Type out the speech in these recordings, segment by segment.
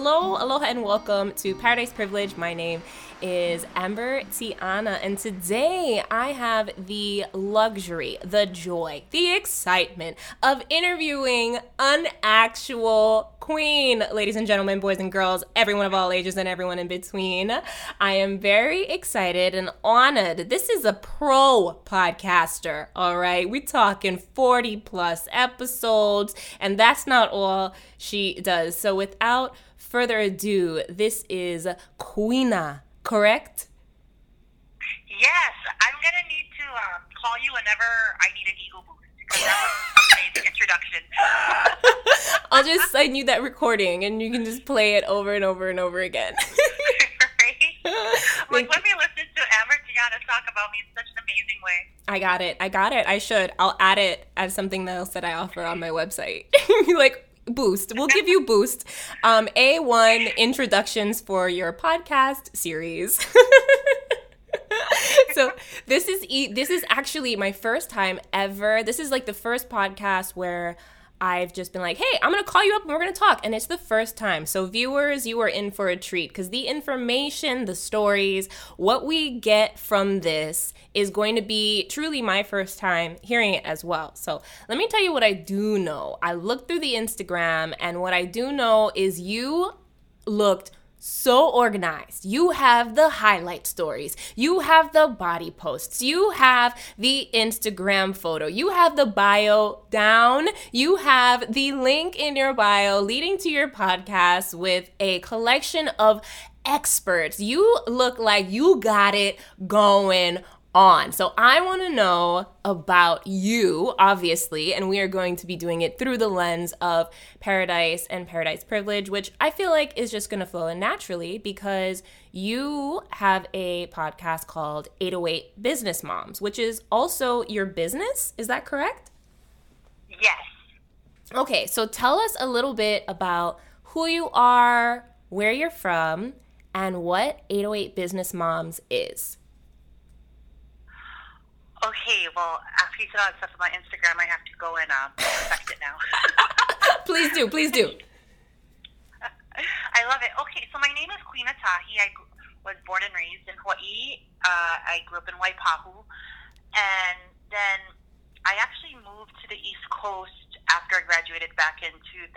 Hello, aloha, and welcome to Paradise Privilege. My name is Amber Tiana, and today I have the luxury, the joy, the excitement of interviewing an actual queen, ladies and gentlemen, boys and girls, everyone of all ages, and everyone in between. I am very excited and honored. This is a pro podcaster, all right? We talking 40 plus episodes, and that's not all she does. So without further ado, this is Queena correct? Yes, I'm gonna need to um, call you whenever I need an ego boost because that was an amazing introduction. I'll just send you that recording, and you can just play it over and over and over again. right? Like, let me listen to Amber Tiana talk about me in such an amazing way. I got it. I got it. I should. I'll add it as something else that I offer on my website. like boost. We'll give you boost. Um, A1 introductions for your podcast series. so this is e- this is actually my first time ever. This is like the first podcast where I've just been like, hey, I'm gonna call you up and we're gonna talk. And it's the first time. So, viewers, you are in for a treat because the information, the stories, what we get from this is going to be truly my first time hearing it as well. So, let me tell you what I do know. I looked through the Instagram, and what I do know is you looked so organized. You have the highlight stories. You have the body posts. You have the Instagram photo. You have the bio down. You have the link in your bio leading to your podcast with a collection of experts. You look like you got it going on. So I want to know about you, obviously, and we are going to be doing it through the lens of paradise and paradise privilege, which I feel like is just going to flow in naturally because you have a podcast called 808 Business Moms, which is also your business. Is that correct? Yes. Okay, so tell us a little bit about who you are, where you're from, and what 808 Business Moms is. Okay, well, after you said all that stuff on my Instagram, I have to go and um, perfect it now. please do, please do. I love it. Okay, so my name is Queena Tahi. I was born and raised in Hawaii. Uh, I grew up in Waipahu. And then I actually moved to the East Coast after I graduated back in 2000.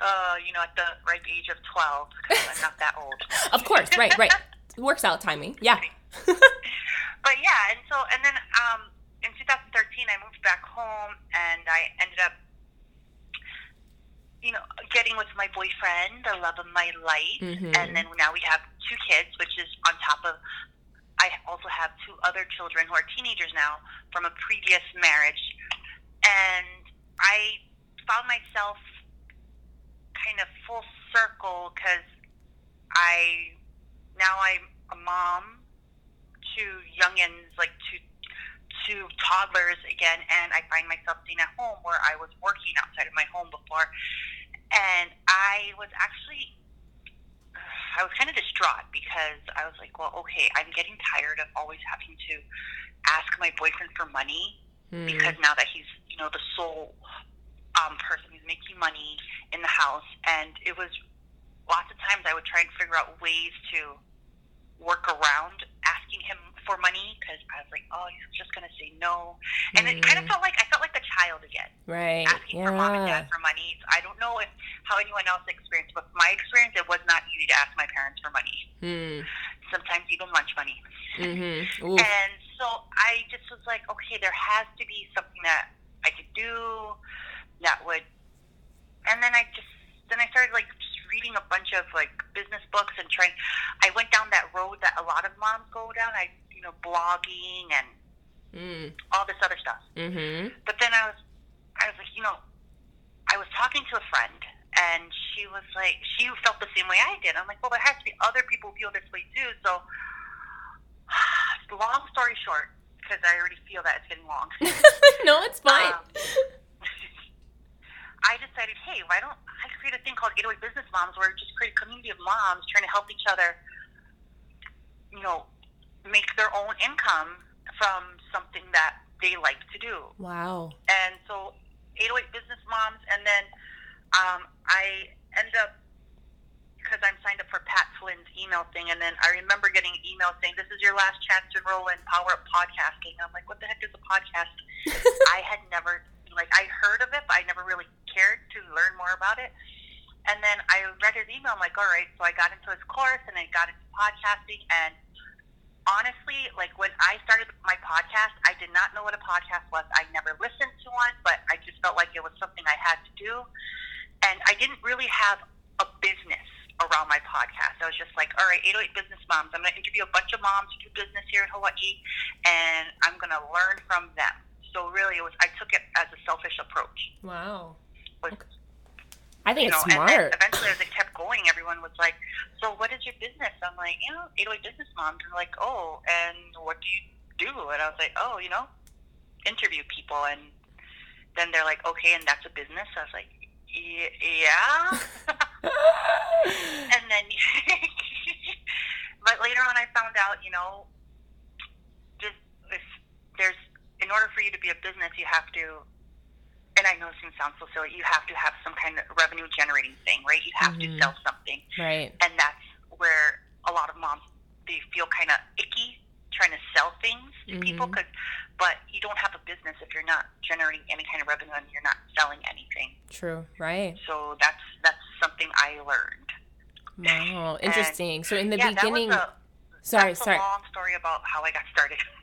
Uh, you know, at the ripe age of 12, because I'm not that old. of course, right, right. Works out timing. Yeah. But yeah, and so and then um, in 2013 I moved back home and I ended up, you know, getting with my boyfriend, the love of my life, mm-hmm. and then now we have two kids, which is on top of. I also have two other children who are teenagers now from a previous marriage, and I found myself kind of full circle because I now I'm a mom to youngins, like to to toddlers again, and I find myself staying at home where I was working outside of my home before, and I was actually. I was kind of distraught because I was like, well, okay, I'm getting tired of always having to ask my boyfriend for money mm. because now that he's, you know, the sole um, person who's making money in the house, and it was lots of times I would try and figure out ways to work around asking him for money because I was like, oh, he's just gonna say no, and mm. it kind of felt like I felt like the child again, right? Asking yeah. for mom and dad for money. I don't know if how anyone else experienced, but my experience, it was not easy to ask my parents for money. Mm. Sometimes even lunch money. Mm-hmm. And so I just was like, okay, there has to be something that I could do that would, and then I just then I started like reading a bunch of like business books and trying. I went down that road that a lot of moms go down. I, you know, blogging and mm. all this other stuff. Mm-hmm. But then I was, I was like, you know, I was talking to a friend and she was like, she felt the same way I did. I'm like, well, there has to be other people who feel this way too. So, long story short, because I already feel that it's getting long. no, it's fine. Um, I decided, hey, why don't I create a thing called 808 Business Moms where I just create a community of moms trying to help each other, you know, make their own income from something that they like to do. Wow. And so 808 Business Moms, and then um, I end up because I'm signed up for Pat Flynn's email thing, and then I remember getting an email saying, "This is your last chance to enroll in Power Up Podcasting." I'm like, "What the heck is a podcast?" I had never like I heard of it, but I never really cared to learn more about it. And then I read his email. I'm like, all right. So I got into his course and I got into podcasting. And honestly, like when I started my podcast, I did not know what a podcast was. I never listened to one, but I just felt like it was something I had to do. And I didn't really have a business around my podcast. I was just like, all right, 808 Business Moms. I'm going to interview a bunch of moms who do business here in Hawaii, and I'm going to learn from them. So really, it was I took it as a selfish approach. Wow. Was, Okay. I think it's know, smart. eventually, as it kept going, everyone was like, "So, what is your business?" I'm like, "You know, 808 Business Moms." And they're like, "Oh, and what do you do?" And I was like, "Oh, you know, interview people." And then they're like, "Okay, and that's a business." I was like, "Ye- "Yeah." and then, but later on, I found out, you know, just if there's in order for you to be a business, you have to and I know this can sound so silly, you have to have some kind of revenue generating thing, right? You have Mhm. to sell something. right. And that's where a lot of moms they feel kind of icky trying to sell things to people Mhm. 'cause- but you don't have a business if you're not generating any kind of revenue and you're not selling anything. True. Right. So that's that's something I learned. Wow. Interesting. So in the yeah, beginning, a, sorry, sorry. a long story about how I got started.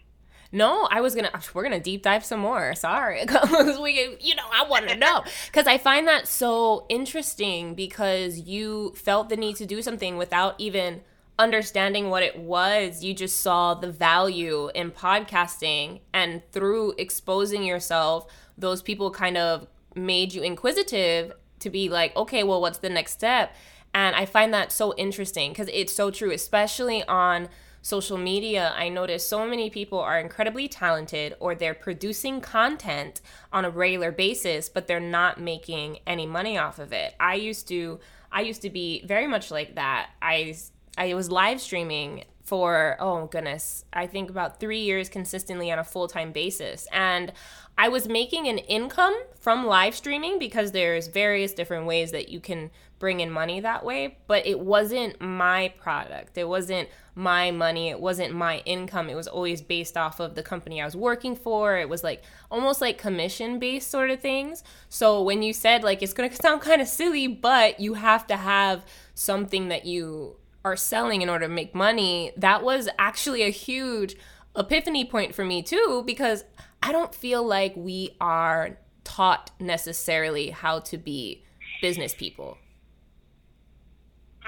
No, I was gonna. We're gonna deep dive some more. Sorry, because we, you know, I want to know because I find that so interesting because you felt the need to do something without even understanding what it was. You just saw the value in podcasting, and through exposing yourself, those people kind of made you inquisitive to be like, okay, well, what's the next step? And I find that so interesting because it's so true, especially on social media, I notice so many people are incredibly talented or they're producing content on a regular basis, but they're not making any money off of it. I used to I used to be very much like that. I I was live streaming for oh goodness, I think about 3 years consistently on a full-time basis and I was making an income from live streaming because there's various different ways that you can bring in money that way, but it wasn't my product. It wasn't my money. It wasn't my income. It was always based off of the company I was working for. It was like almost like commission based sort of things. So when you said like it's going to sound kind of silly, but you have to have something that you are selling in order to make money, that was actually a huge epiphany point for me too because I don't feel like we are taught necessarily how to be business people.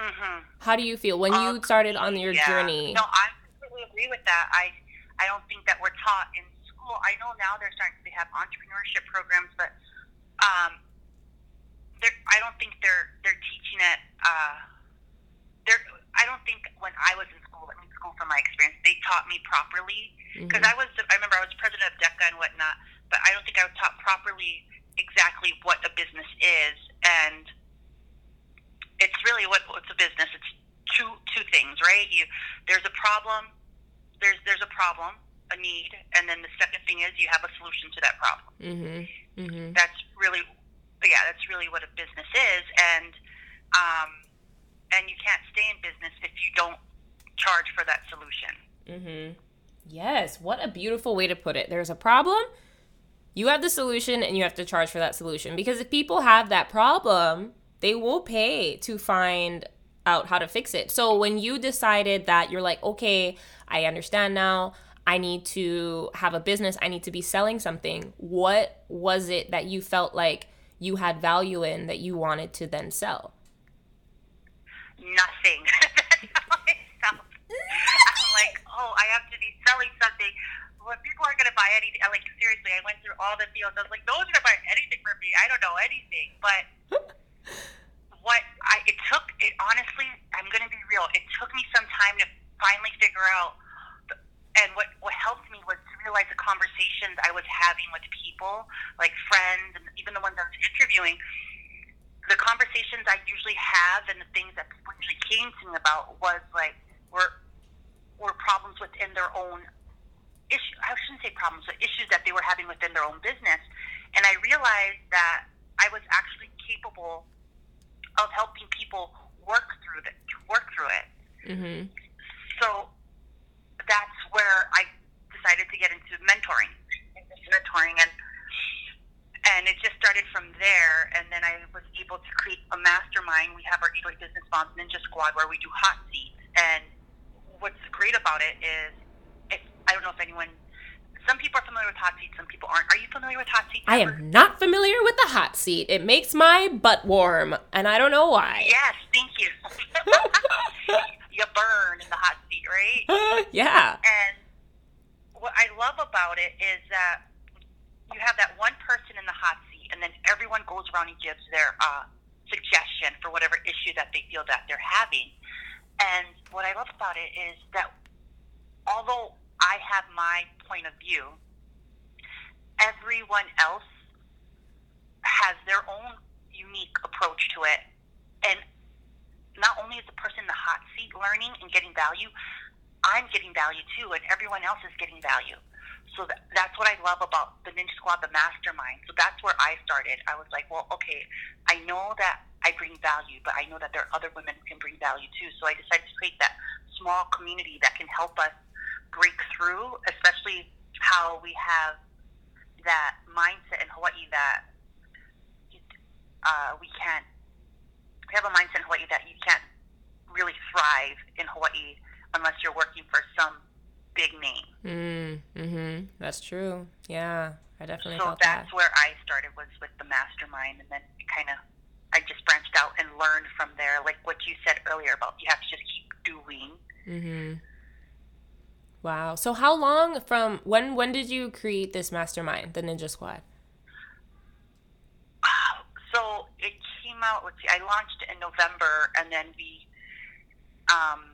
Hmm How do you feel when you Um, started on your yeah. journey? No, I completely agree with that. I I don't think that we're taught in school. I know now they're starting to have entrepreneurship programs, but um, I don't think they're they're teaching it. Uh, they're I don't think when I was in school, in school from my experience, they taught me properly because Mhm. I was I remember I was president of DECA and whatnot, but I don't think I was taught properly exactly what a business is and it's really what what's a business. It's two two things, right? You there's a problem, there's there's a problem, a need, and then the second thing is you have a solution to that problem. Mhm. Mhm. That's really yeah, that's really what a business is, and um, and you can't stay in business if you don't charge for that solution. Mhm. Yes, what a beautiful way to put it. There's a problem, you have the solution and you have to charge for that solution because if people have that problem, they will pay to find out how to fix it. So when you decided that you're like, "Okay, I understand now. I need to have a business. I need to be selling something." What was it that you felt like you had value in that you wanted to then sell? Nothing. I'm like, oh, I have to be selling something. When people are going to buy anything, like, seriously, I went through all the fields. I was like, no one's going to buy anything from me. I don't know anything. But what I it took it honestly, I'm going to be real. It took me some time to finally figure out. the- And what what helped me was to realize the conversations I was having with people, like friends, and even the ones I was interviewing. The conversations I usually have and the things that people usually came to me about was like were were problems within their own issue. I shouldn't say problems, but issues that they were having within their own business. And I realized that I was actually capable of helping people work through it, work through it. Mm-hmm. So that's where I decided to get into mentoring, mentoring, and and it just started from there. And then I was able to create a mastermind. We have our Right Business Moms Ninja Squad where we do hot seats. And what's great about it is, if, I don't know if anyone. Some people are familiar with hot seats, some people aren't. Are you familiar with hot seats? I am not familiar with the hot seat. It makes my butt warm, and I don't know why. Yes, thank you. you burn in the hot seat, right? yeah. And what I love about it is that you have that one person in the hot seat, and then everyone goes around and gives their uh, suggestion for whatever issue that they feel that they're having. And what I love about it is that although I have my point of view, everyone else has their own unique approach to it. And not only is the person in the hot seat learning and getting value, I'm getting value too, and everyone else is getting value. So that, that's what I love about the Ninja Squad, the mastermind. So that's where I started. I was like, well, okay, I know that I bring value, but I know that there are other women who can bring value too. So I decided to create that small community that can help us break through, especially how we have that mindset in Hawaii that uh, we can't. We have a mindset in Hawaii that you can't really thrive in Hawaii unless you're working for some big name. Mm, mm-hmm. That's true. Yeah, I definitely so that's that. where I started was with the mastermind, and then kind of I just branched out and learned from there, like what you said earlier about you have to just keep doing. Mm-hmm. Wow. So how long from when when did you create this mastermind, the Ninja Squad? So it came out. Let's see, I launched in November, and then we, um,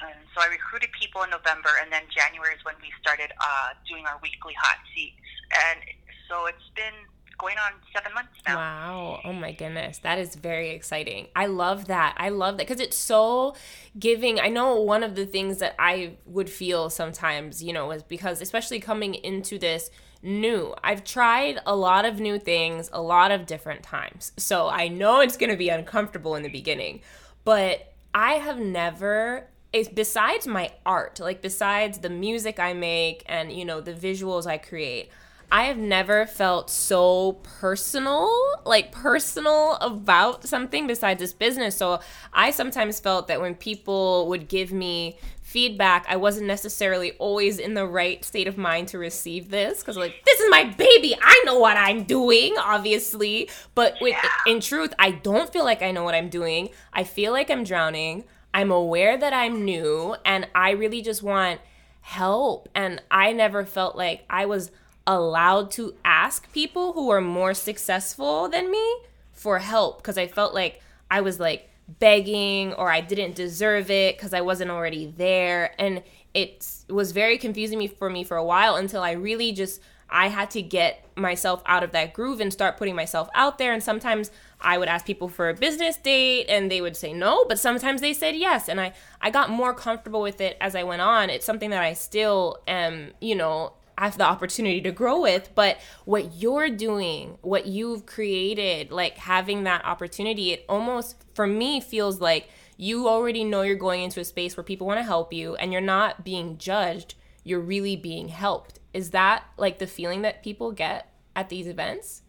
and so I recruited people in November, and then January is when we started uh, doing our weekly hot seats, and so it's been going on seven months now. Wow. Oh my goodness. That is very exciting. I love that. I love that because it's so giving. I know one of the things that I would feel sometimes, you know, is because, especially coming into this new, I've tried a lot of new things a lot of different times. So I know it's going to be uncomfortable in the beginning, but I have never besides my art like besides the music i make and you know the visuals i create I have never felt so personal, like personal about something besides this business. So I sometimes felt that when people would give me feedback, I wasn't necessarily always in the right state of mind to receive this because, like, this is my baby. I know what I'm doing, obviously. But with, in truth, I don't feel like I know what I'm doing. I feel like I'm drowning. I'm aware that I'm new and I really just want help. And I never felt like I was allowed to ask people who are more successful than me for help because I felt like I was like begging or I didn't deserve it because I wasn't already there. And it was very confusing me for me for a while until I really just I had to get myself out of that groove and start putting myself out there. And sometimes I would ask people for a business date and they would say no, but sometimes they said yes. And I, I got more comfortable with it as I went on. It's something that I still am, you know, have the opportunity to grow with but what you're doing what you've created like having that opportunity it almost for me feels like you already know you're going into a space where people want to help you and you're not being judged you're really being helped. Is that like the feeling that people get at these events?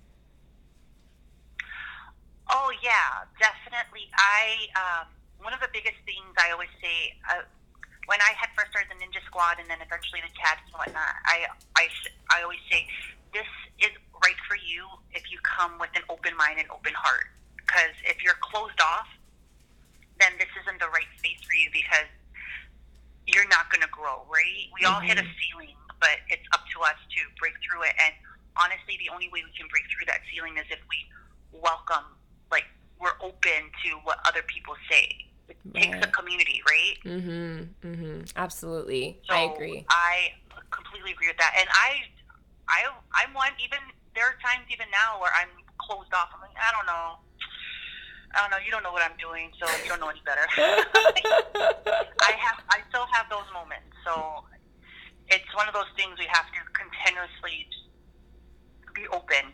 Oh yeah definitely. I um, one of the biggest things i always say uh, when I had first started the Ninja Squad and then eventually the Cats and whatnot, I, I, I always say, this is right for you if you come with an open mind and open heart. Because if you're closed off, then this isn't the right space for you because you're not going to grow, right? We mm-hmm. all hit a mm-hmm. ceiling, but it's up to us to break through it. And honestly, the only way we can break through that ceiling is if we welcome, like, we're open to what other people say it right. takes a community, right? Mm-hmm. Mm-hmm. Absolutely. So I agree. I completely agree with that. And I, I, I'm one. Even there are times, even now, where I'm closed off. I'm like, I don't know. I don't know. You don't know what I'm doing, so you don't know any better. I have. I still have those moments. So it's one of those things we have to continuously be open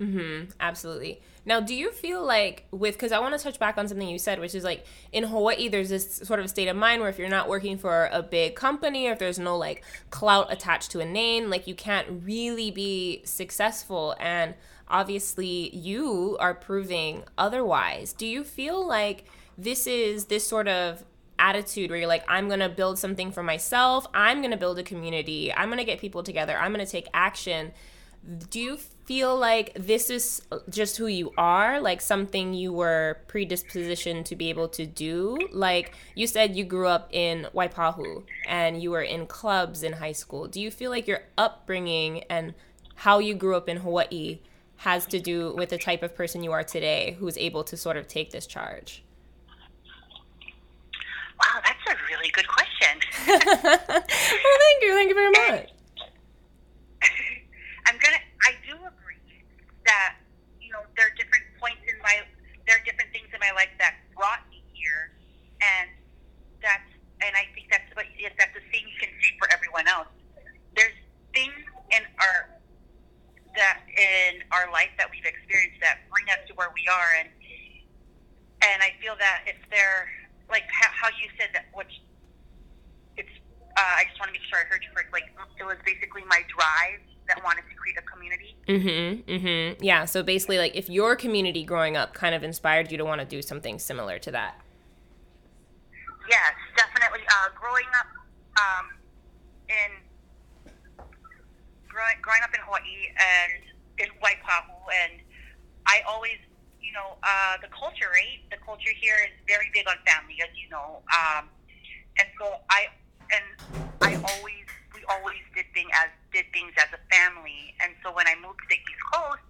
Mm-hmm. Absolutely. Now, do you feel like with because I want to touch back on something you said, which is like in Hawaii, there's this sort of state of mind where if you're not working for a big company, or if there's no like clout attached to a name, like you can't really be successful. And obviously, you are proving otherwise. Do you feel like this is this sort of attitude where you're like, I'm gonna build something for myself, I'm gonna build a community, I'm gonna get people together, I'm gonna take action? Do you feel like this is just who you are? Like something you were predispositioned to be able to do? Like you said you grew up in waipahu and you were in clubs in high school. Do you feel like your upbringing and how you grew up in hawaii has to do with the type of person you are today who's able to sort of take this charge? Wow that's a really good question. Well thank you. Thank you very much I'm gonna. I do agree that you know there are different points in my. There are different things in my life that brought me here, and that's. And I think that's what that's the same you can say for everyone else. There's things in our that in our life that we've experienced that bring us to where we are, and and I feel that if they're like how you said that, which it's. Uh, I just want to make sure I heard you correctly. Like it was basically my drive that wanted to create a community. Mm-hmm. Mm-hmm. Yeah. So basically, like, if your community growing up kind of inspired you to want to do something similar to that. Yes, definitely. Uh, growing up um, in growing growing up in Hawaii and in Waipahu, and I always, you know, uh, the culture, right? The culture here is very big on family, as you know. Um, and so I and I always we always did things as did things as a family. And so when I moved to the East Coast,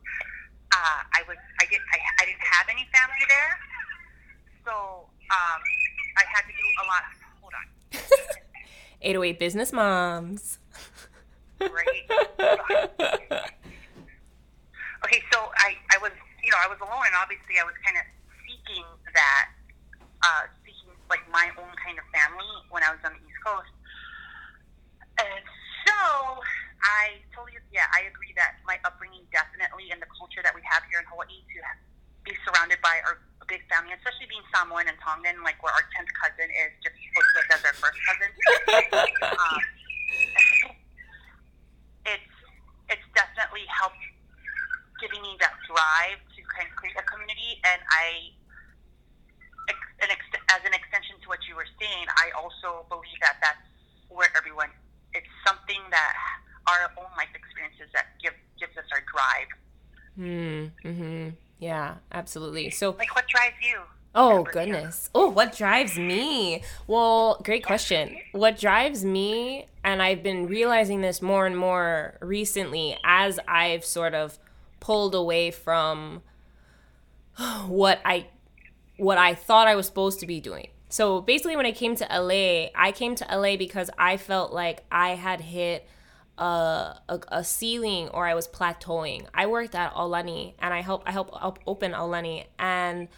uh, I was I did I, I didn't have any family there, so um, I had to do a lot. Hold on. 808 business moms. Great. okay, so I, I was you know I was alone, and obviously I was kind of seeking that, uh, seeking like my own kind of family when I was on the East Coast, so I totally, yeah, I agree that my upbringing definitely and the culture that we have here in Hawaii to be surrounded by our big family, especially being Samoan and Tongan, like where our 10th cousin is just us as our first cousin. um, it's, it's definitely helped giving me that drive to kind of create a community. And I, an ex- as an extension to what you were saying, I also believe that that's where everyone, something that our own life experiences that give gives us our drive. Hmm. Mm-hmm. Yeah. Absolutely. So, like, what drives you? Oh goodness. Oh, what drives me? Well, great question. What drives me, and I've been realizing this more and more recently as I've sort of pulled away from what I what I thought I was supposed to be doing. So basically when I came to LA, I came to LA because I felt like I had hit a, a, a, ceiling or I was plateauing. I worked at Aulani and I helped I helped open Aulani and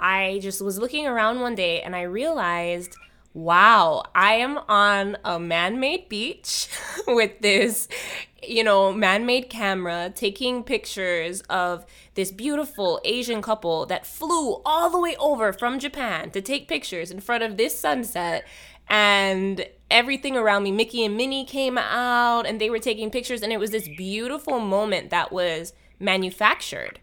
I just was looking around one day and I realized wow, I am on a man-made beach with this you know, man-made camera taking pictures of this beautiful Asian couple that flew all the way over from Japan to take pictures in front of this sunset. And everything around me mickey and minnie came out and they were taking pictures. And it was this beautiful moment that was manufactured.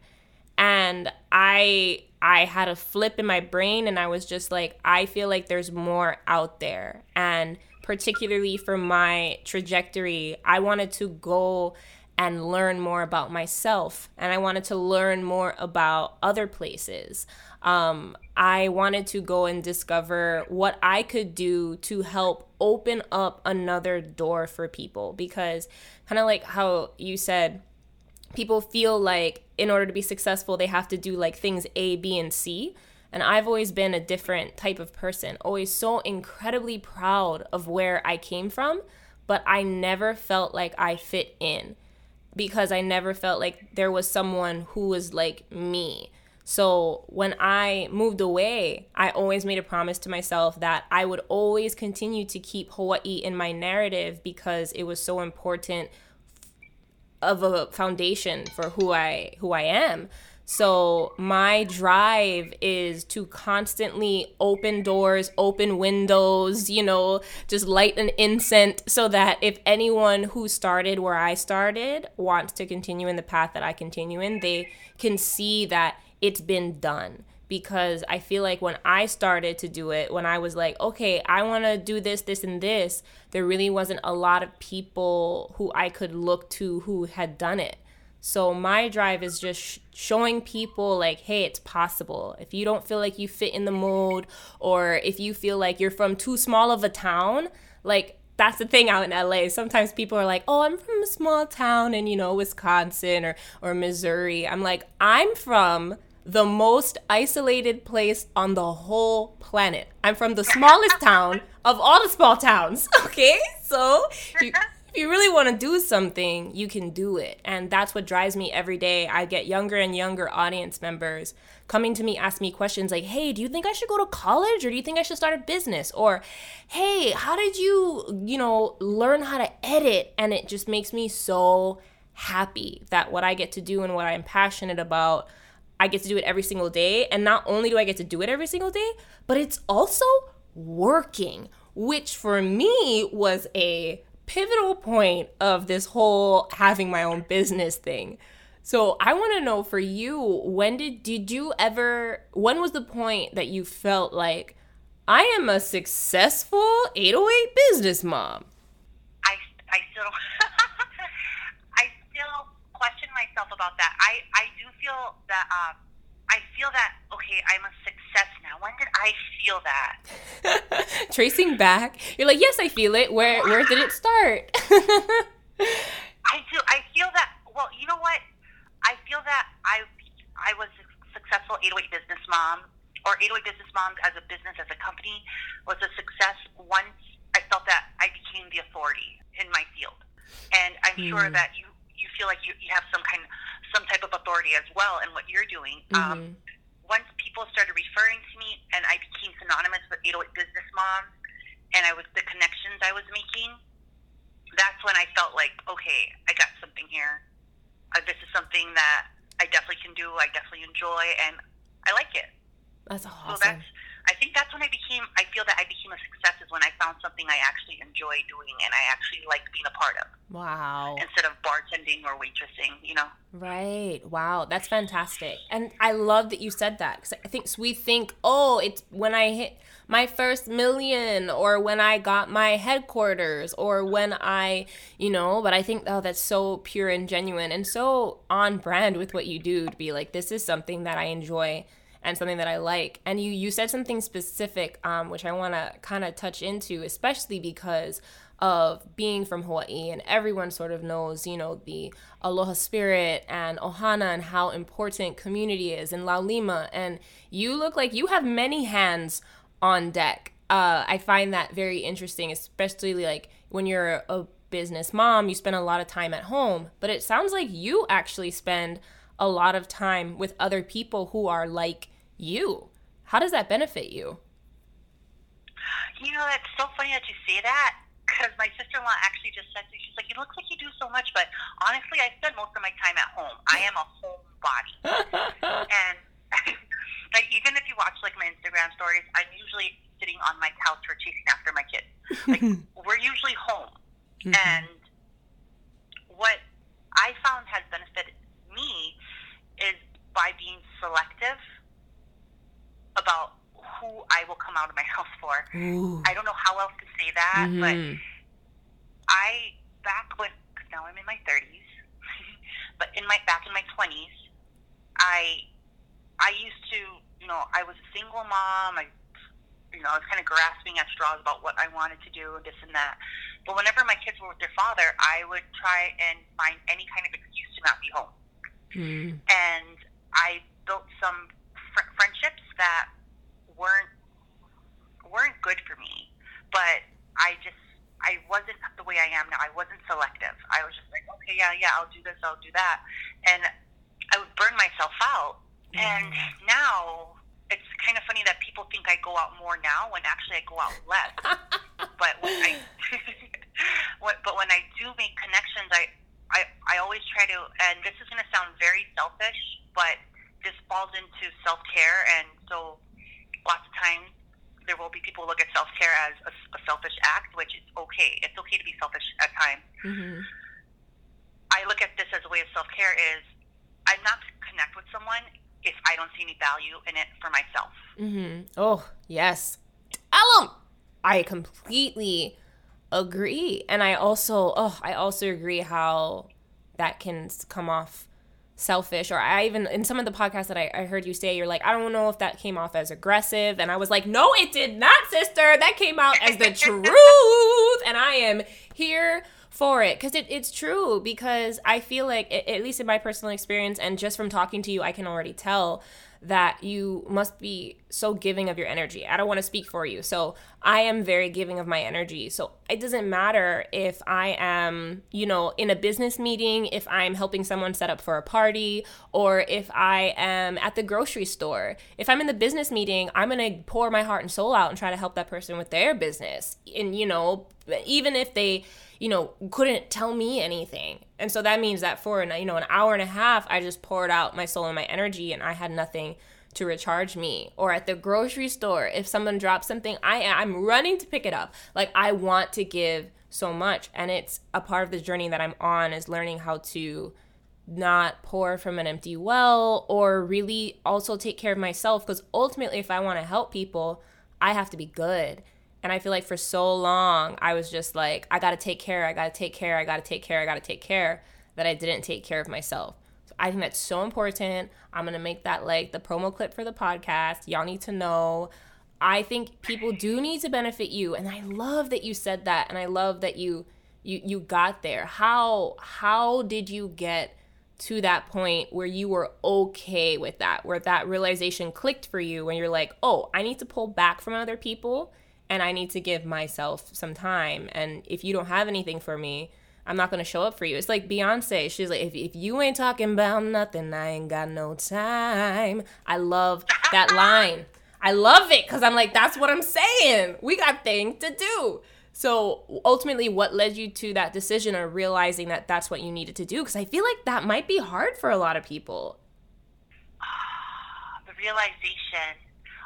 And i i had a flip in my brain and i was just like i feel like there's more out there. And particularly for my trajectory i wanted to go and learn more about myself and i wanted to learn more about other places. Um, I wanted to go and discover what I could do to help open up another door for people because, kind of like how you said, people feel like in order to be successful, they have to do like things A, B, and C. And I've always been a different type of person, always so incredibly proud of where I came from, but I never felt like I fit in because I never felt like there was someone who was like me so when I moved away, I always made a promise to myself that I would always continue to keep Hawaii in my narrative because it was so important of a foundation for who I who I am. So my drive is to constantly open doors, open windows, you know, just light an incense so that if anyone who started where I started wants to continue in the path that I continue in, they can see that it's been done because I feel like when I started to do it, when I was like, okay, I want to do this, this, and this, there really wasn't a lot of people who I could look to who had done it. So my drive is just sh- showing people like, hey, it's possible. If you don't feel like you fit in the mold, or if you feel like you're from too small of a town, like that's the thing out in LA. Sometimes people are like, "Oh, I'm from a small town in, you know, Wisconsin or or Missouri." I'm like, "I'm from the most isolated place on the whole planet. I'm from the smallest town of all the small towns." Okay? So, you, if you really want to do something, you can do it. And that's what drives me every day. I get younger and younger audience members coming to me, ask me questions like, hey, do you think I should go to college or do you think I should start a business? Or, hey, how did you, you know, learn how to edit? And it just makes me so happy that what I get to do and what I'm passionate about, I get to do it every single day. And not only do I get to do it every single day, but it's also working, which for me was a pivotal point of this whole having my own business thing. So I want to know for you, when did did you ever when was the point that you felt like I am a successful 808 business mom? I I still myself about that. I I do feel that um I feel that okay, I'm a success now. When did I feel that? Tracing back, you're like, yes, I feel it. Where where did it start? I do. I feel that. Well, you know what? I feel that I I was a successful 808 business mom, or 808 business moms as a business as a company was a success once I felt that I became the authority in my field, and I'm mm. sure that you you feel like you, you have some kind some type of authority as well in what you're doing. Um, mm-hmm. Um, once people started referring to me and I became synonymous with 808 Business Moms and I was the connections I was making, that's when I felt like, okay, I got something here. Uh, this is something that I definitely can do. I definitely enjoy, and I like it. That's awesome. So that's I think that's when I became, I feel that I became a success is when I found something I actually enjoy doing and I actually like being a part of. Wow. Instead of bartending or waitressing, you know? Right. Wow. That's fantastic. And I love that you said that because I think we think, oh, it's when I hit my first million or when I got my headquarters or when I, you know, but I think, oh, that's so pure and genuine and so on brand with what you do to be like, this is something that I enjoy and something that I like. And you you said something specific, um, which I want to kind of touch into, especially because of being from Hawaii, and everyone sort of knows, you know, the aloha spirit and ohana and how important community is, and laulima. And you look like you have many hands on deck. Uh, I find that very interesting, especially like when you're a business mom, you spend a lot of time at home, but it sounds like you actually spend a lot of time with other people who are like you. How does that benefit you? You know, it's so funny that you say that because my sister in law actually just said to me, she's like, it looks like you do so much, but honestly, I spend most of my time at home. I am a homebody. and like, even if you watch like my Instagram stories, I'm usually sitting on my couch or chasing after my kids. Like, we're usually home. Mm-hmm. And what I found has benefited me is by being selective about who I will come out of my house for. Ooh. I don't know how else to say that, mm-hmm. but I back when cause now I'm in my 30s, but in my back in my 20s, I I used to you know I was a single mom. I you know I was kind of grasping at straws about what I wanted to do, and this and that. But whenever my kids were with their father, I would try and find any kind of excuse to not be home. Mm. And I built some fr- friendships that weren't weren't good for me. But I just I wasn't the way I am now. I wasn't selective. I was just like, okay, yeah, yeah, I'll do this, I'll do that, and I would burn myself out. Mm. And now it's kind of funny that people think I go out more now when actually I go out less. but when I, but when I do make connections, I I, I always try to, and this is going to sound very selfish, but this falls into self care. And so lots of times there will be people who look at self care as a, a, selfish act, which is okay. It's okay to be selfish at times. Mm-hmm. I look at this as a way of self care is I'm not to connect with someone if I don't see any value in it for myself. Mm-hmm. Oh, yes. Them. I completely agree. And I also, oh, I also agree how that can come off selfish or i even in some of the podcasts that I, I, heard you say you're like i don't know if that came off as aggressive and i was like no it did not sister. That came out as the truth and i am here for it. Because it, it's true because i feel like at least in my personal experience and just from talking to you i can already tell that you must be so giving of your energy. I don't want to speak for you. So I am very giving of my energy. So it doesn't matter if I am, you know, in a business meeting, if I'm helping someone set up for a party, or if I am at the grocery store. If I'm in the business meeting, I'm going to pour my heart and soul out and try to help that person with their business. And, you know, even if they, you know, couldn't tell me anything. And so that means that for, you know, an hour and a half, I just poured out my soul and my energy and I had nothing to recharge me. Or at the grocery store if someone drops something i i'm running to pick it up. Like i want to give so much. And it's a part of the journey that i'm on is learning how to not pour from an empty well or really also take care of myself. Because ultimately if i want to help people i have to be good and I feel like for so long, I was just like, I gotta take care, I gotta take care, I gotta take care, I gotta take care, that I didn't take care of myself. So I think that's so important. I'm gonna make that like the promo clip for the podcast. Y'all need to know. I think people do need to benefit you. And I love that you said that. And I love that you you you got there. How how did you get to that point where you were okay with that, where that realization clicked for you when you're like, oh, I need to pull back from other people and I need to give myself some time. And if you don't have anything for me, I'm not gonna show up for you. It's like Beyonce. She's like, if, if you ain't talking about nothing, I ain't got no time. I love that line. I love it because I'm like, that's what I'm saying. We got things to do. So ultimately, what led you to that decision or realizing that that's what you needed to do? Because I feel like that might be hard for a lot of people. the realization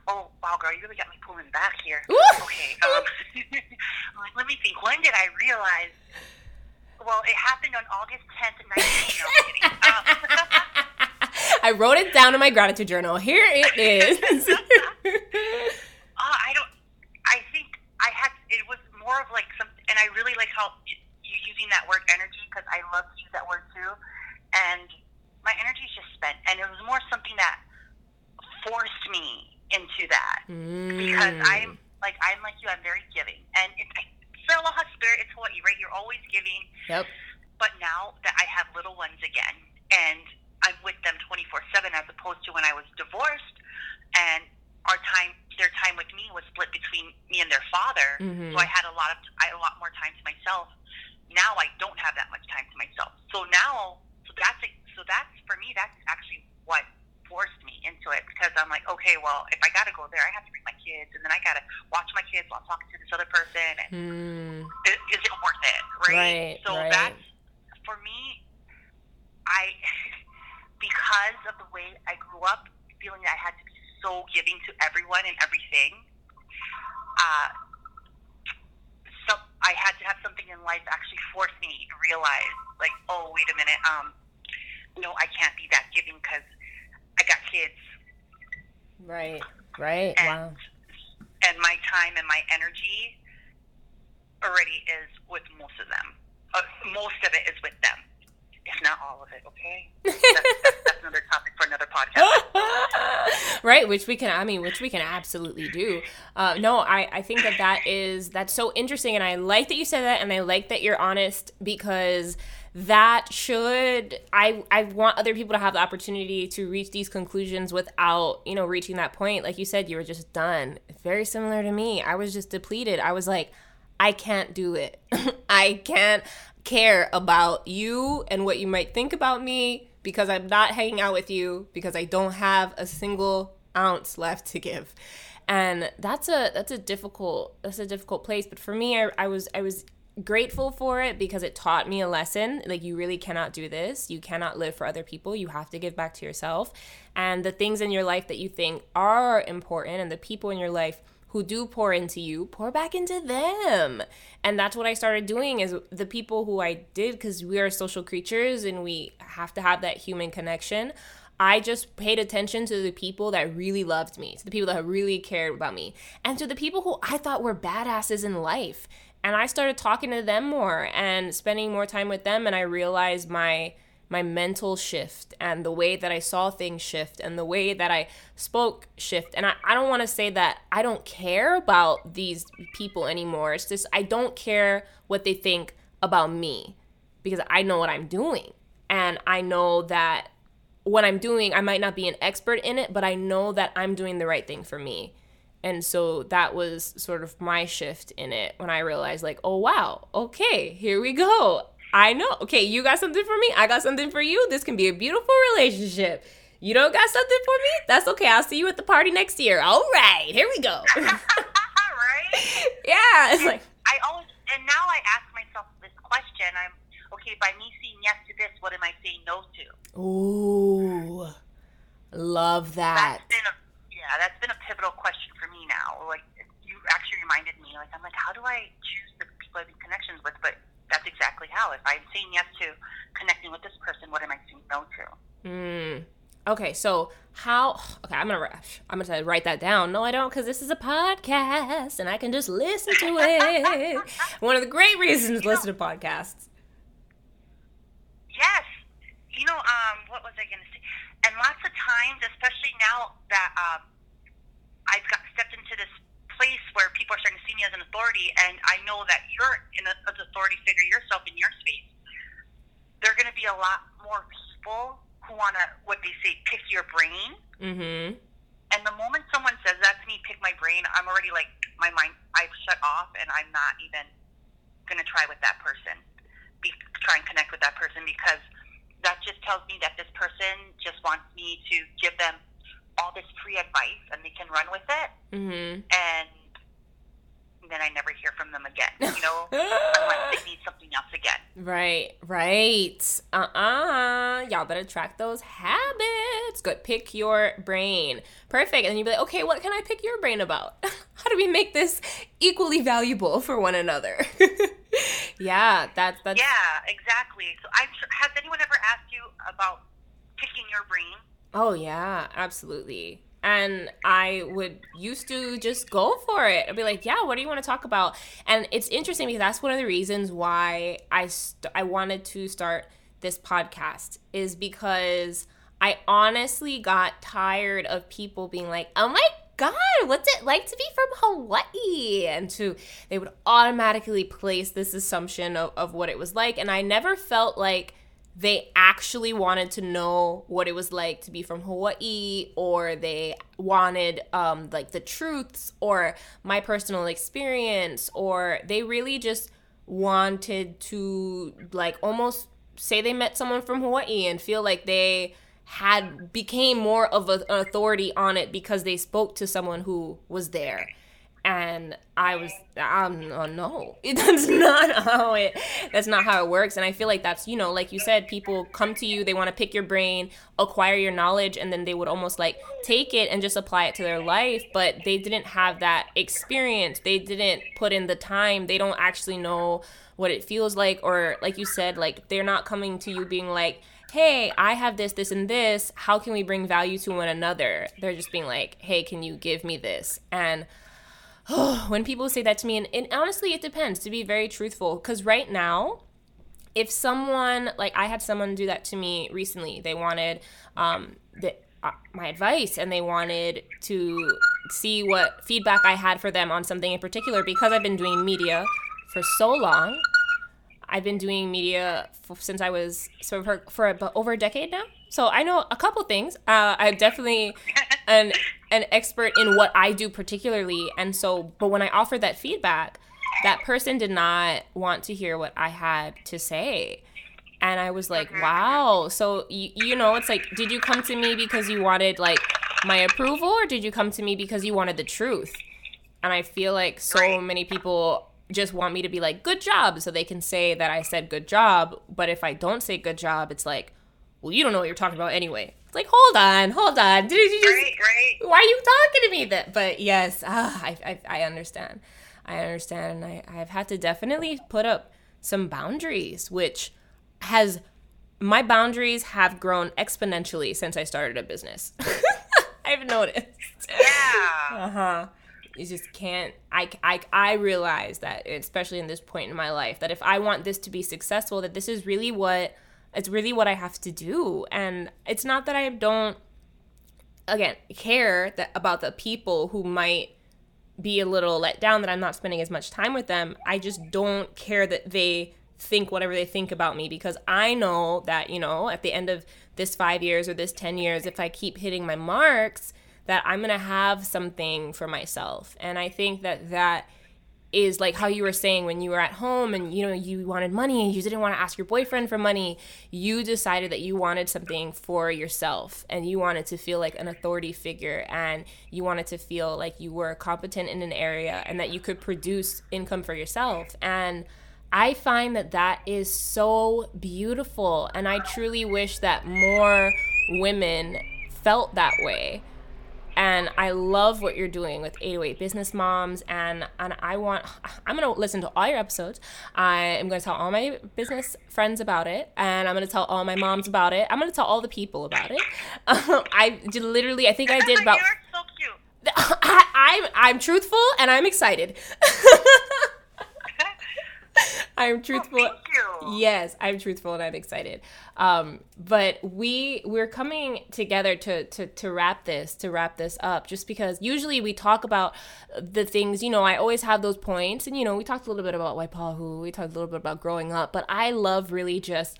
oh wow, girl, you really got me pulling back here. okay, um, let me think. When did I realize? Well, it happened on August 10th, 19. No, um, I wrote it down in my gratitude journal. Here it is. uh, I don't. I think I had. It was more of like some, and I really like how you using that word energy because I love to use that word too. And my energy is just spent, and it was more something that forced me into that mm. because I'm like I'm like you. I'm very giving, and it's Say aloha spirit. It's Hawaii, right? You're always giving. Yep. But now that I have little ones again, and I'm with them 24 seven, as opposed to when I was divorced, and our time, their time with me was split between me and their father. Mm-hmm. So I had a lot of, I had a lot more time to myself. Now I don't have that much time to myself. So now, so that's so that's for me. That's actually what forced me into it because I'm like, okay, well, if I got to go there, I have to bring my kids, and then I got to watch my kids while I'm talking to this other person. And mm. is, is, it worth it? Right. right so right. that's for me. I because of the way I grew up, feeling that I had to be so giving to everyone and everything. Uh, so I had to have something in life actually force me to realize, like, oh, wait a minute, um, no, I can't be that giving because kids. Right, right. And, wow. And my time and my energy already is with most of them. Uh, most of it is with them, if not all of it. Okay, that's, that's, that's another topic for another podcast. right, which we can. I mean, which we can absolutely do. Uh, no, I I think that that is that's so interesting, and I like that you said that, and I like that you're honest because that should I I want other people to have the opportunity to reach these conclusions without, you know, reaching that point. Like you said, you were just done. Very similar to me. I was just depleted. I was like, I can't do it. I can't care about you and what you might think about me because I'm not hanging out with you because I don't have a single ounce left to give. And that's a that's a difficult that's a difficult place. But for me, I, I was I was grateful for it because it taught me a lesson. Like, you really cannot do this. You cannot live for other people. You have to give back to yourself. And the things in your life that you think are important and the people in your life who do pour into you, pour back into them. And that's what I started doing is the people who I did because we are social creatures and we have to have that human connection. I just paid attention to the people that really loved me, to the people that really cared about me, and to the people who I thought were badasses in life. And I started talking to them more and spending more time with them and I realized my my mental shift and the way that I saw things shift and the way that I spoke shift. And I, I don't want to say that I don't care about these people anymore. It's just I don't care what they think about me because I know what I'm doing. And I know that what I'm doing, I might not be an expert in it, but I know that I'm doing the right thing for me. And so that was sort of my shift in it when I realized, like, oh, wow, okay, here we go. I know. Okay, you got something for me. I got something for you. This can be a beautiful relationship. You don't got something for me? That's okay. I'll see you at the party next year. All right, here we go. right? Yeah, it's like I always and now I ask myself this question. I'm okay by me saying yes to this. What am I saying no to? Ooh, love that. That's been a yeah. That's been a pivotal question for me now. Like you actually reminded me. Like I'm like, how do I choose the people I have connections with? But that's exactly how. If I'm saying yes to connecting with this person, what am I saying no to? Mm. Okay, so how? Okay, I'm gonna I'm gonna write that down. No, I don't, because this is a podcast and I can just listen to it. One of the great reasons to listen to podcasts. Yes, you know, um, what was I gonna say? And lots of times, especially now that um, I've got stepped into this place where people are starting to see me as an authority, and I know that you're in a, an authority figure yourself in your space. There are going to be a lot more people who want to, what they say, pick your brain. Mm-hmm. And the moment someone says that to me, pick my brain, I'm already like, my mind, I've shut off, and I'm not even going to try with that person, be, try and connect with that person because that just tells me that this person just wants me to give them all this free advice and they can run with it. Mm-hmm. And then I never hear from them again, you know, unless they need something else again. Right, right. Uh uh-uh. uh. you all better track those habits. Good. Pick your brain. Perfect. And then you'd be like, okay, what can I pick your brain about? How do we make this equally valuable for one another? yeah, that's, that's. Yeah, exactly. So I'm sure, has anyone ever asked you about picking your brain? Oh, yeah, absolutely. And I would used to just go for it. I'd be like, "Yeah, what do you want to talk about?" And it's interesting because that's one of the reasons why I st- I wanted to start this podcast is because I honestly got tired of people being like, "Oh my god, what's it like to be from Hawaii?" And to they would automatically place this assumption of, of what it was like, and I never felt like they actually wanted to know what it was like to be from Hawaii or they wanted um like the truths or my personal experience or they really just wanted to like almost say they met someone from Hawaii and feel like they had became more of an authority on it because they spoke to someone who was there and I was um oh, no that's not how it that's not how it works and I feel like that's you know like you said people come to you they want to pick your brain acquire your knowledge and then they would almost like take it and just apply it to their life but they didn't have that experience they didn't put in the time they don't actually know what it feels like or like you said like they're not coming to you being like hey, I have this, this, and this. How can we bring value to one another? They're just being like, hey, can you give me this? And when people say that to me, and, and honestly, it depends, to be very truthful, because right now, if someone, like I had someone do that to me recently, they wanted um, the, uh, my advice and they wanted to see what feedback I had for them on something in particular because I've been doing media for so long. I've been doing media f- since I was so for, for over a decade now. So I know a couple things. Uh, I'm definitely an an expert in what I do particularly, and so but when I offered that feedback, that person did not want to hear what I had to say. And I was like, wow. So, you, you know, it's like, did you come to me because you wanted like my approval or did you come to me because you wanted the truth? And I feel like so many people just want me to be like good job so they can say that I said good job but if I don't say good job it's like well you don't know what you're talking about anyway like hold on hold on. Did you just right, right. why are you talking to me that but yes ah, I, I, I understand. I understand. I, I've had to definitely put up some boundaries which has my boundaries have grown exponentially since I started a business. I've noticed. Yeah. uh-huh. You just can't I, I i realize that especially in this point in my life that if i want this to be successful that this is really what it's really what i have to do and it's not that i don't again care that about the people who might be a little let down that i'm not spending as much time with them i just don't care that they think whatever they think about me because i know that you know at the end of this five years or this 10 years if i keep hitting my marks that I'm going to have something for myself. And I think that that is like how you were saying when you were at home and you know you wanted money and you didn't want to ask your boyfriend for money you decided that you wanted something for yourself and you wanted to feel like an authority figure and you wanted to feel like you were competent in an area and that you could produce income for yourself. And I find that that is so beautiful and I truly wish that more women felt that way and I love what you're doing with 808 Business Moms. And and I want I'm gonna listen to all your episodes. I am gonna tell all my business friends about it, and I'm gonna tell all my moms about it. I'm gonna tell all the people about it. Um, I did literally, I think I did about. You're so cute. I, I'm I'm truthful and I'm excited. I'm truthful. Oh, thank you. Yes, I'm truthful and I'm excited. Um, but we we're coming together to, to to wrap this to wrap this up. Just because usually we talk about the things you know. I always have those points, and you know we talked a little bit about Waipahu. We talked a little bit about growing up, but I love really just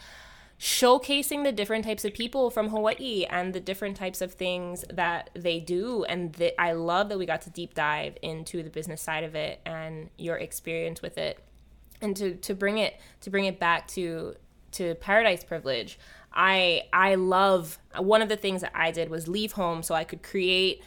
showcasing the different types of people from Hawaii and the different types of things that they do. And that I love that we got to deep dive into the business side of it and your experience with it and to to bring it to bring it back to to paradise privilege i i love one of the things that i did was leave home so i could create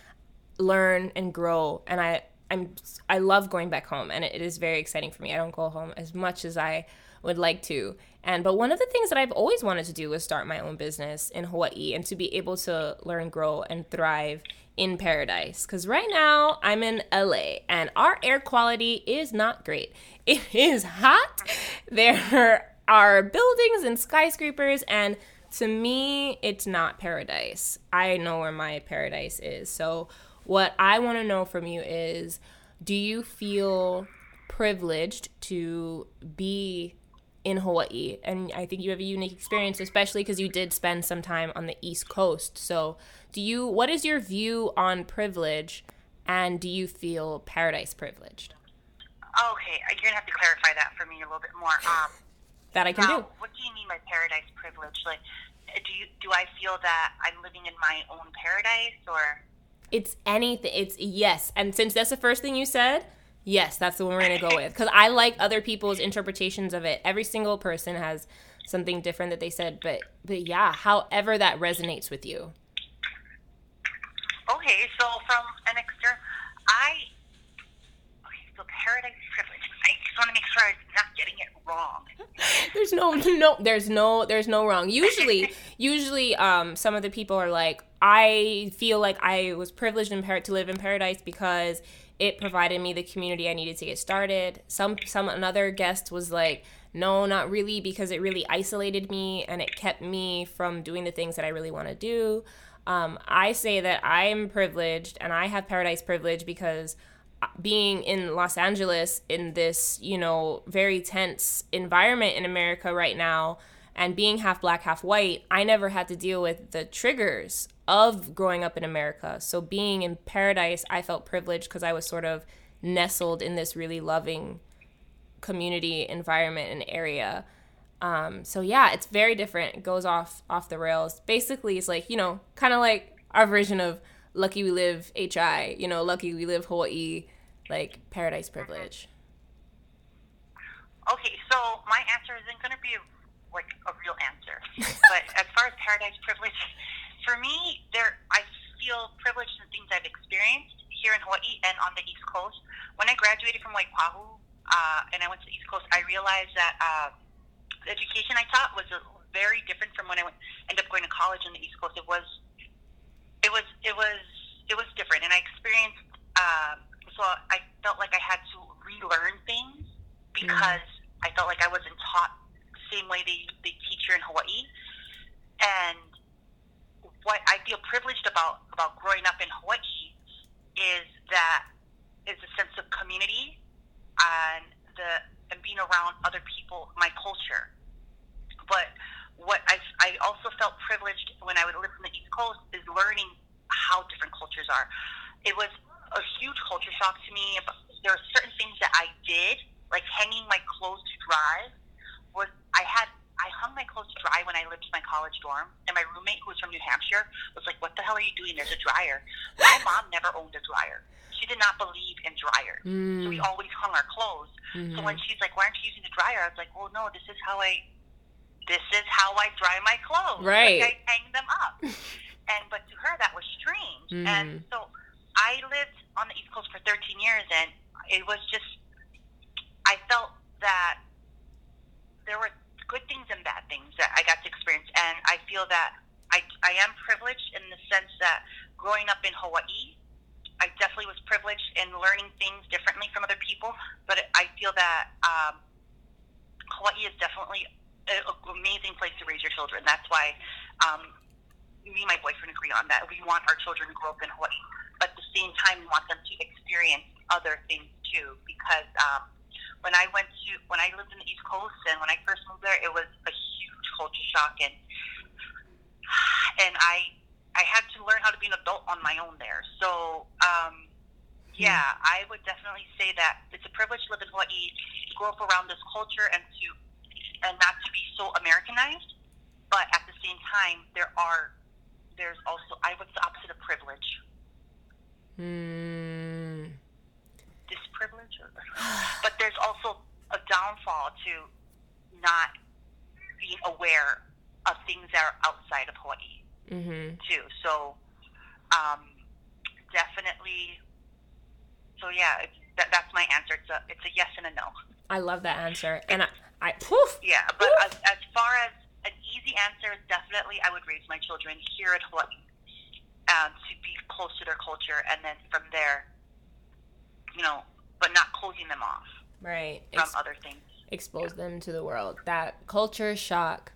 learn and grow. And i i'm i love going back home and it, is very exciting for me. I don't go home as much as i would like to. And but one of the things that i've always wanted to do was start my own business in hawaii and to be able to learn grow and thrive in paradise. Because right now i'm in la and our air quality is not great it is hot there are buildings and skyscrapers and to me it's not paradise i know where my paradise is so what i want to know from you is do you feel privileged to be in Hawaii. And I think you have a unique experience, especially because you did spend some time on the East Coast. So, do you, what is your view on privilege and do you feel paradise privileged? Okay, you're gonna have to clarify that for me a little bit more. Um, That I can now, do. what do you mean by paradise privilege? Like, do you do I feel that I'm living in my own paradise, or It's anything. It's yes. And since that's the first thing you said, yes, that's the one we're going to go with. Because I like other people's interpretations of it. Every single person has something different that they said. But, but yeah, however that resonates with you. okay? So from an external, I paradise privilege. I just want to make sure I'm not getting it wrong. there's no no there's no there's no wrong usually usually um some of the people are like i feel like i was privileged in par- to live in paradise because it provided me the community i needed to get started some some another guest was like no not really because it really isolated me and it kept me from doing the things that i really want to do um, i say that i'm privileged and i have paradise privilege because being in Los Angeles in this, you know, very tense environment in America right now and being half black, half white, I never had to deal with the triggers of growing up in America. So being in paradise, I felt privileged because I was sort of nestled in this really loving community environment and area. Um, so yeah, it's very different. It goes off off the rails. Basically, it's like, you know, kind of like our version of lucky we live HI, you know, lucky we live Hawaii, like paradise privilege. Okay, so my answer isn't going to be like a real answer, but as far as paradise privilege, for me, there I feel privileged in things I've experienced here in Hawaii and on the East Coast. When I graduated from Waipahu, uh, and I went to the East Coast, I realized that uh, the education I taught was a, very different from when I went, ended up going to college in the East Coast. It was, it was, it was, it was different, and I experienced. Uh, so I felt like I had to relearn things because mm. I felt like I wasn't taught the same way they they teach here in Hawaii, and what I feel privileged about about growing up in Hawaii is that is a sense of community and the and being around other people, my culture. But what I, I also felt privileged when I would live in the East Coast is learning how different cultures are. It was a huge culture shock to me. There are certain things that I did, like hanging my clothes to dry. Was I had I hung my clothes to dry when I lived in my college dorm, and my roommate, who was from New Hampshire, was like, "What the hell are you doing? There's a dryer." My mom never owned a dryer. She did not believe in dryers, mm. so we always hung our clothes. Mm-hmm. So when she's like, "Why aren't you using the dryer?" I was like, "Well, no. This is how I, this is how I dry my clothes. Right. Like I hang them up." and but to her that was strange, mm. and so I lived on the East Coast for 13 years, and it was just, I felt that there were good things and bad things that I got to experience. And I feel that I, I am privileged in the sense that growing up in Hawaii, I definitely was privileged in learning things differently from other people. But I feel that um, Hawaii is definitely an amazing place to raise your children. That's why um, me and my boyfriend agree on that. We want our children to grow up in Hawaii, but at the same time, we want them to experience other things too. Because um, when I went to when I lived in the East Coast and when I first moved there, it was a huge culture shock and and I I had to learn how to be an adult on my own there. So um, yeah, I would definitely say that it's a privilege to live in Hawaii, to grow up around this culture, and to and not to be so Americanized. But at the same time, there are there's also I would the opposite of privilege. Hmm privilege, or, but there's also a downfall to not being aware of things that are outside of Hawaii mm-hmm. too. So um, definitely. So yeah, that, that's my answer. It's a it's a yes and a no. I love that answer, and I, I poof. Yeah, but as, as far as an easy answer, is definitely I would raise my children here at Hawaii um, to be close to their culture, and then from there, you know, but not closing them off right from Ex- other things. Expose yeah. them to the world. That culture shock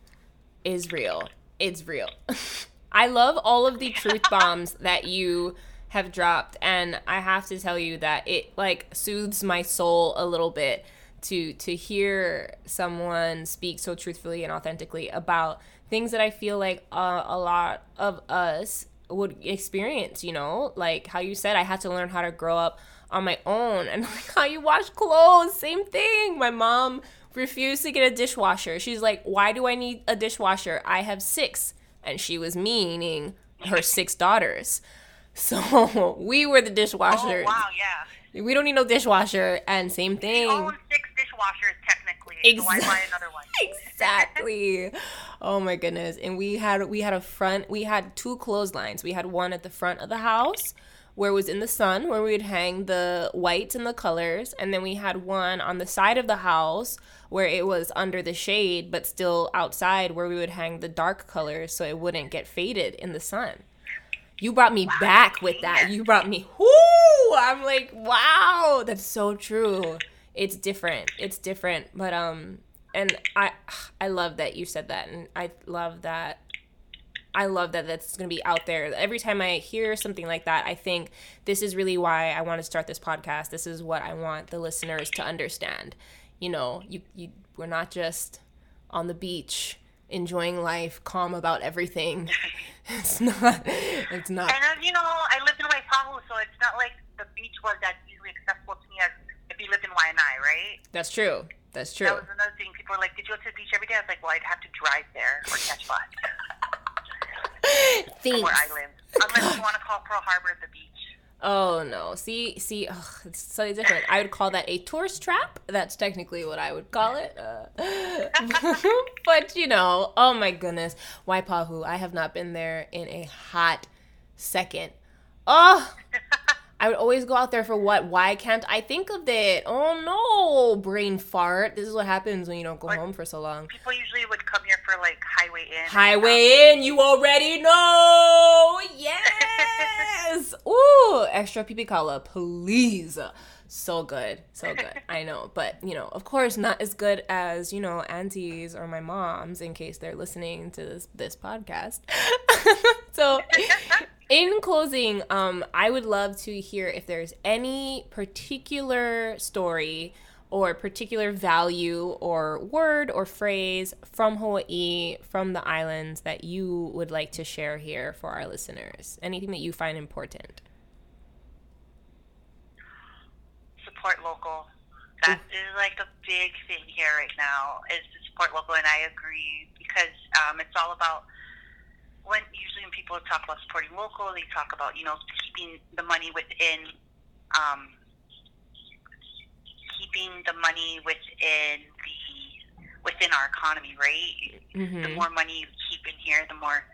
is real. It's real. I love all of the truth bombs that you have dropped and I have to tell you that it like soothes my soul a little bit to to hear someone speak so truthfully and authentically about things that I feel like uh, a lot of us would experience, you know? Like how you said I had to learn how to grow up on my own. And like how you wash clothes same thing. My mom refused to get a dishwasher. She's like why do i need a dishwasher? I have six. And she was meaning her six daughters. So we were the dishwashers. oh, wow yeah. We don't need no dishwasher. And same thing. we own six dishwashers technically exactly. so why buy another one exactly oh my goodness and we had we had a front we had two clotheslines we had one at the front of the house where it was in the sun, where we would hang the whites and the colors. And then we had one on the side of the house where it was under the shade, but still outside, where we would hang the dark colors so it wouldn't get faded in the sun. You brought me back with that. You brought me, whoo! I'm like, wow, that's so true. It's different. It's different. But, um, and I, I love that you said that. And I love that I love that that's going to be out there. Every time I hear something like that, I think this is really why I want to start this podcast. This is what I want the listeners to understand. You know, you, you we're not just on the beach enjoying life, calm about everything. It's not. It's not. And as you know, I lived in Waipahu, so it's not like the beach was that easily accessible to me as you lived in Waianae, right? That's true. That's true. That was another thing. People were like, "Did you go to the beach every day?" I was like, "Well, I'd have to drive there or catch bus." Thanks. Where I live, unless you want to call Pearl Harbor the beach. Oh no! See, see, ugh, it's so different. I would call that a tourist trap. That's technically what I would call it. Uh, but you know, oh my goodness, Waipahu. I have not been there in a hot second. Oh, I would always go out there for what? Why can't I think of it? Oh no, brain fart. This is what happens when you don't go Or- home for so long. People usually would come here for like highway Inn. Highway um, Inn, you already know. Yes. Ooh, extra pipikaula, please. So good, so good. I know, but you know, of course, not as good as you know aunties or my moms in case they're listening to this this podcast. so, in closing, um, I would love to hear if there's any particular story or particular value or word or phrase from Hawaii, from the islands that you would like to share here for our listeners. Anything that you find important. support local. That is like a big thing here right now is to support local, and I agree because um, it's all about when usually when people talk about supporting local, they talk about you know keeping the money within, um, keeping the money within the within our economy, right? The Mm-hmm. more money you keep in here, the more.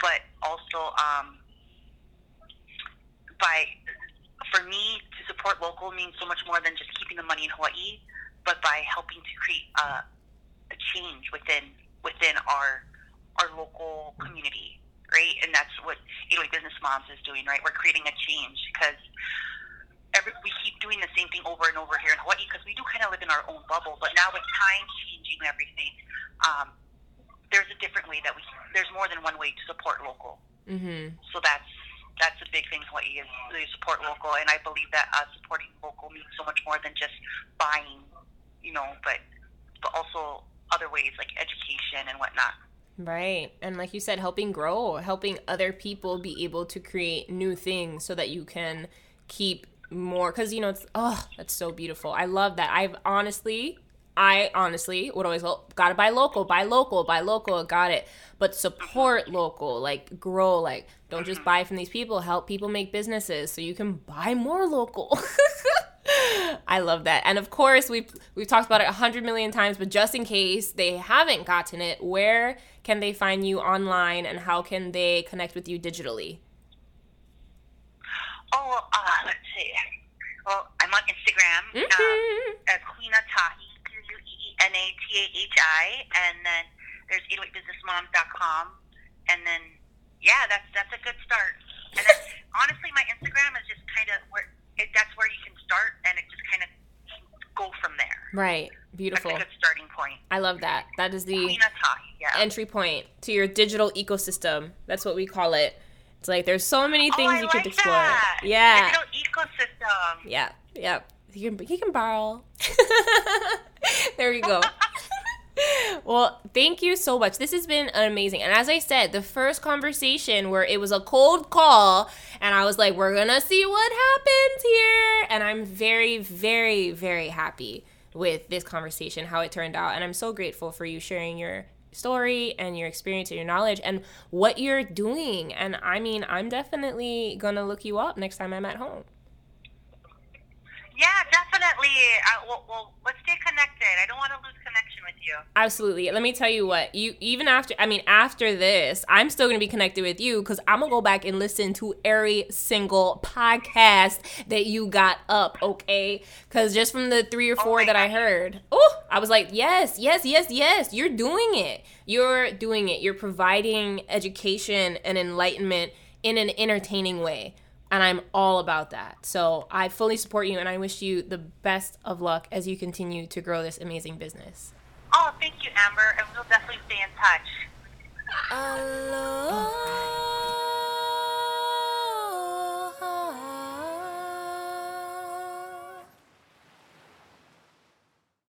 But also, um, by for me to support local means so much more than just keeping the money in Hawaii, but by helping to create a, a change within within our our local community, right? And that's what 808 Business Moms is doing, right? We're creating a change because every, we keep doing the same thing over and over here in Hawaii because we do kind of live in our own bubble. But now with time changing everything, um, there's a different way that we there's more than one way to support local. Mm-hmm. So that's that's a big thing in Hawaii is they support local, and I believe that us supporting local means so much more than just buying, you know, but but also other ways like education and whatnot. Right. And like you said, helping grow, helping other people be able to create new things so that you can keep more. Because, you know, it's, oh, that's so beautiful. I love that. I've honestly, I honestly would always go, gotta buy local, buy local, buy local, got it. But support local, like grow, like don't just buy from these people, help people make businesses so you can buy more local. I love that. And of course, we've we've talked about it a hundred million times, but just in case they haven't gotten it, where can they find you online and how can they connect with you digitally? Oh, uh, let's see. Well, I'm on Instagram, um, Mhm. at Queena Tahi, Q U E E N A T A H I, and then there's 808businessmoms.com, and then yeah, that's that's a good start. And then honestly, my Instagram is just kind of where it, that's where you can start, and it just kind of go from there. Right. That's Beautiful. a good starting point. I love that. That is the Queena Tahi, yeah. Entry point to your digital ecosystem. That's what we call it. It's like there's so many oh, things oh, you like could explore. That. Yeah. Digital ecosystem. Yeah, yeah. He can he can borrow. there you go. well, thank you so much. This has been amazing. And as I said, the first conversation where it was a cold call and I was like, we're going to see what happens here. And I'm very very very happy with this conversation how it turned out and I'm so grateful for you sharing your story and your experience and your knowledge and what you're doing. And I mean, I'm definitely going to look you up next time I'm at home. Yeah, definitely. Uh, well, well, let's stay connected. I don't want to lose connection with you. Absolutely. Let me tell you what. You even after I mean after this, I'm still going to be connected with you cuz I'm going to go back and listen to every single podcast that you got up, okay? Cuz just from the 3 or 4 my that I heard. Oh, I was like, "Yes, yes, yes, yes. You're doing it. You're doing it. You're providing education and enlightenment in an entertaining way." And I'm all about that. So I fully support you and I wish you the best of luck as you continue to grow this amazing business. Oh, thank you, Amber, and we'll definitely stay in touch. Aloha.